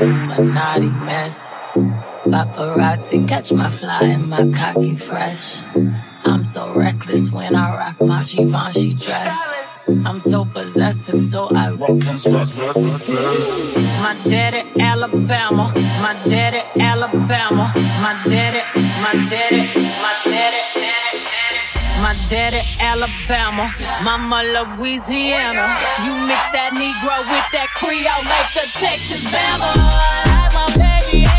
Illuminati mess. Paparazzi catch my fly and my cocky fresh. I'm so reckless when I rock my Givenchy dress. I'm so possessive, so I My daddy Alabama, my daddy Alabama, my daddy Daddy Alabama, Mama Louisiana. You mix that Negro with that Creole, make the Texas Bama. Baby.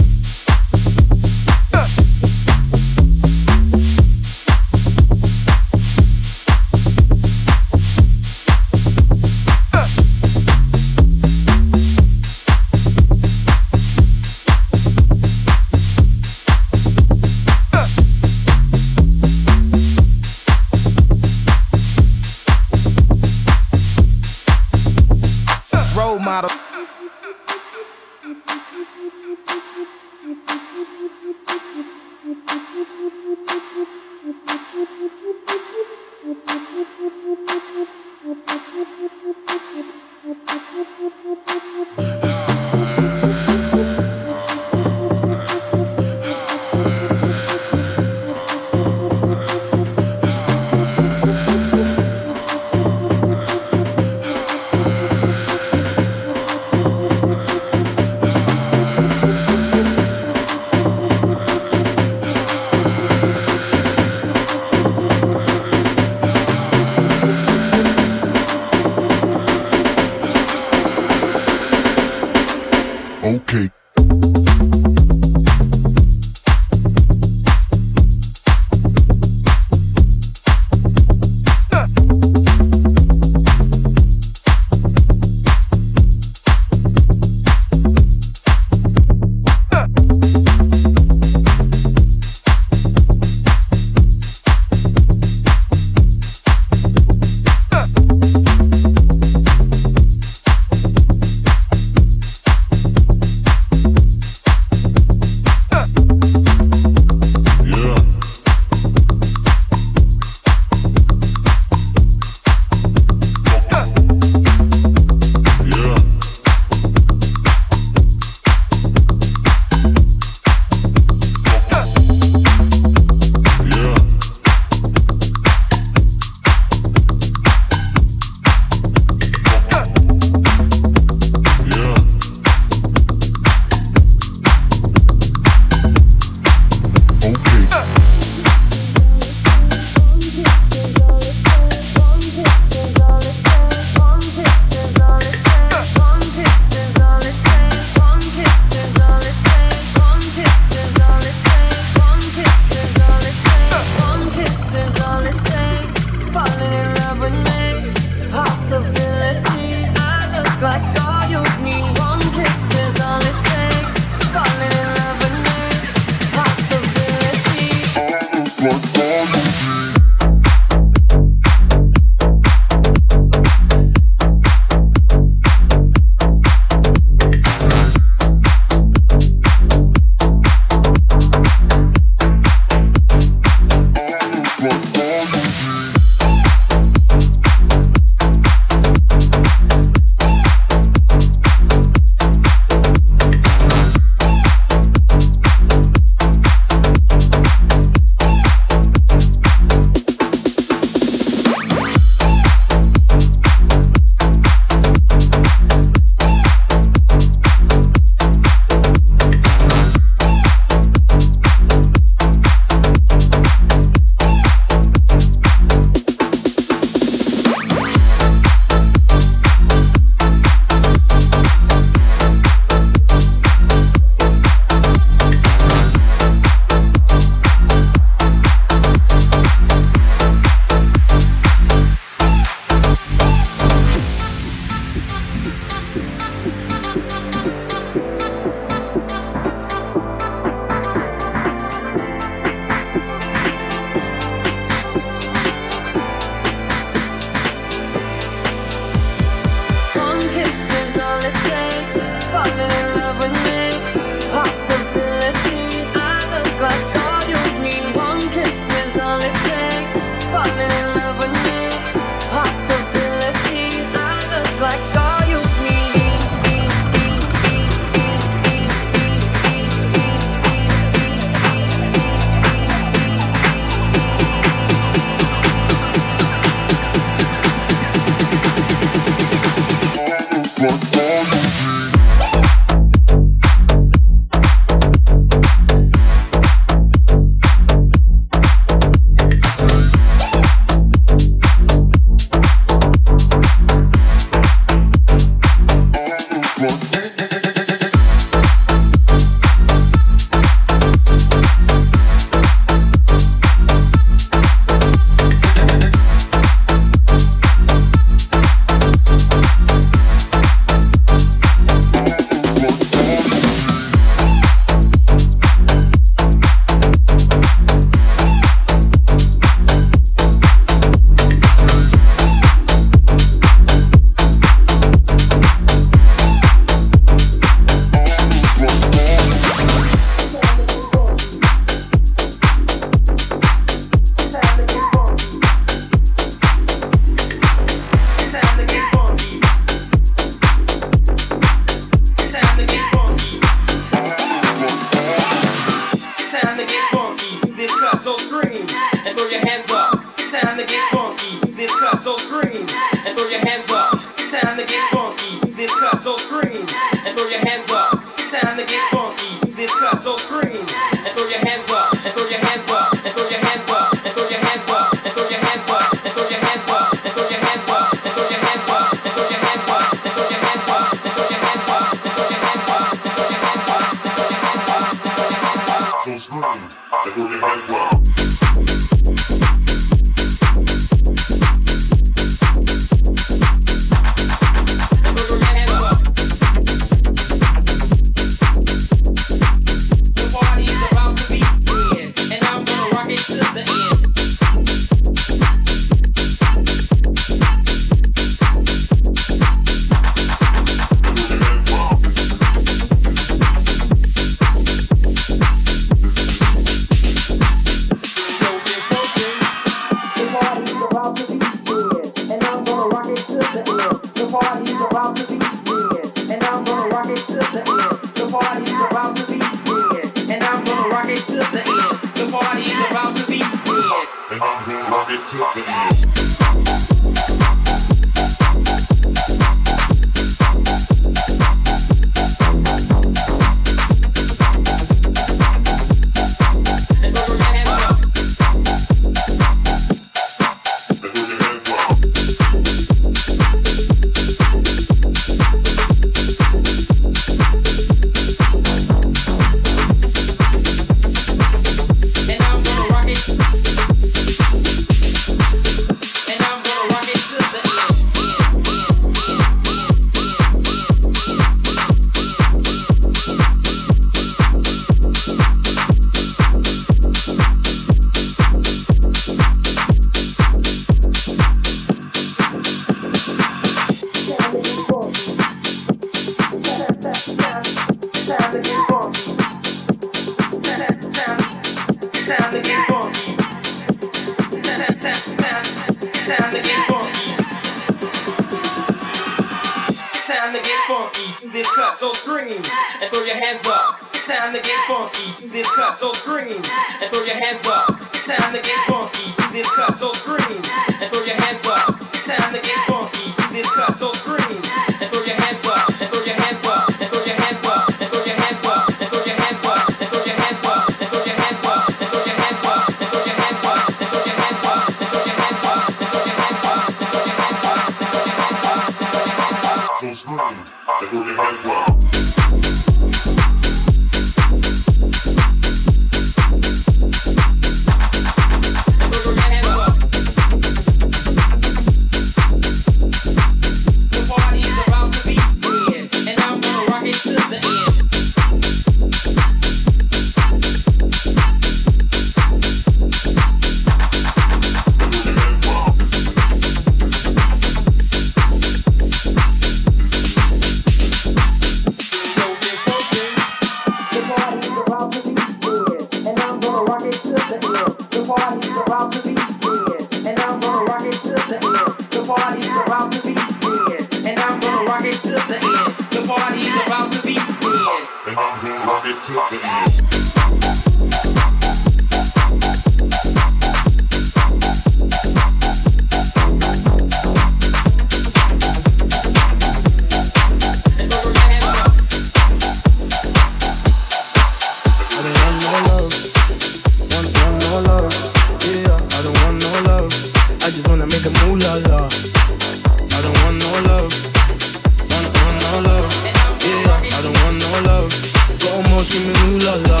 Screaming ooh la la.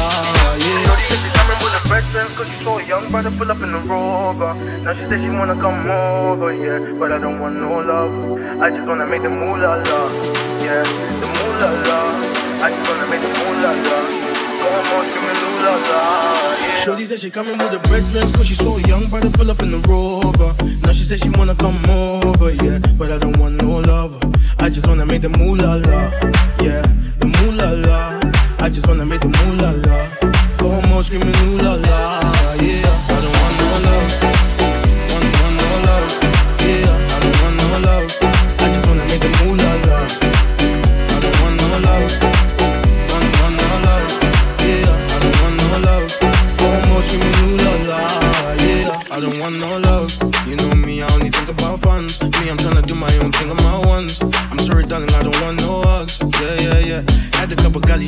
Yeah. Said she coming with her friends cause she saw a young brother pull up in the rover. Now she said she wanna come over, yeah, but I don't want no love. I just wanna make the moolah la. Yeah, the moolah la. I just wanna make the moolah la. Shorty said she coming with her brethren Cause she saw a young brother pull up in the rover Now she said she wanna come over, yeah But I don't want no lover I just wanna make the moolah la Yeah, the moolah la I just wanna make the moolah la Go home screaming ooh la la Yeah, I don't want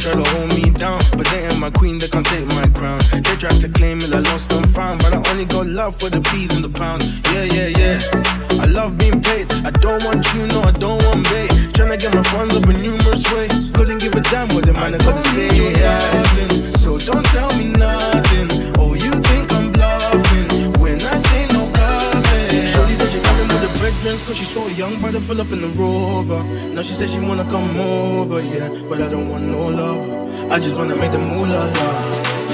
try to hold me down, but they ain't my queen, they can't take my crown. They tried to claim it, I lost and found, but I only got love for the peas and the pounds. Yeah, young brother pull up in the rover. Now she said she wanna come over, yeah. But I don't want no love. I just wanna make the moolah la.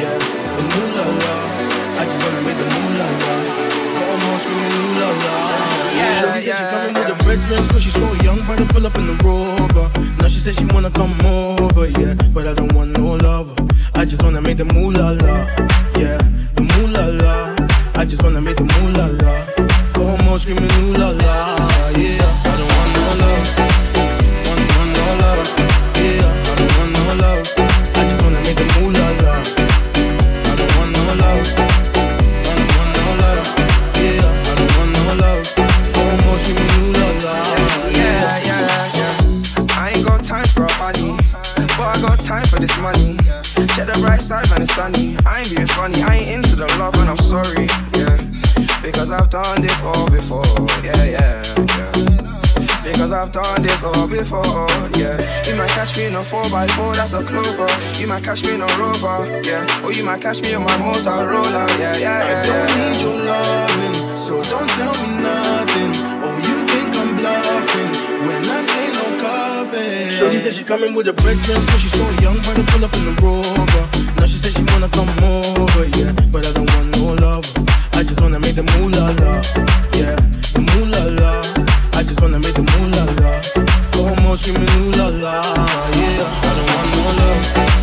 Yeah, the moolah la. I just wanna make the moolah la. Go on, screaming la la. Yeah, Shorty said she coming with the brethren cause she saw a young brother pull up in the rover. Now she said she wanna come over, yeah. But I don't want no love. I just wanna make the moolah la. Yeah, the moolah la. I just wanna make the moolah la. Go home screaming ooh la la. Sunny. I ain't being funny, I ain't into the love and I'm sorry, yeah. Because I've done this all before, yeah, yeah, yeah. Because I've done this all before, yeah. You might catch me in a 4x4, that's a clover. You might catch me in a rover, yeah. Or you might catch me on my Motorola, yeah, yeah, I yeah. don't yeah. need your loving, so don't tell me nothing. Said she coming with the brethren, cause she a young brother pull up in the rover. Now she said she wanna come over, yeah, but I don't want no love. I just wanna make the moolah la, yeah, the moolah la. I just wanna make the moolah la. Go home screaming ooh la la, yeah. I don't want no love,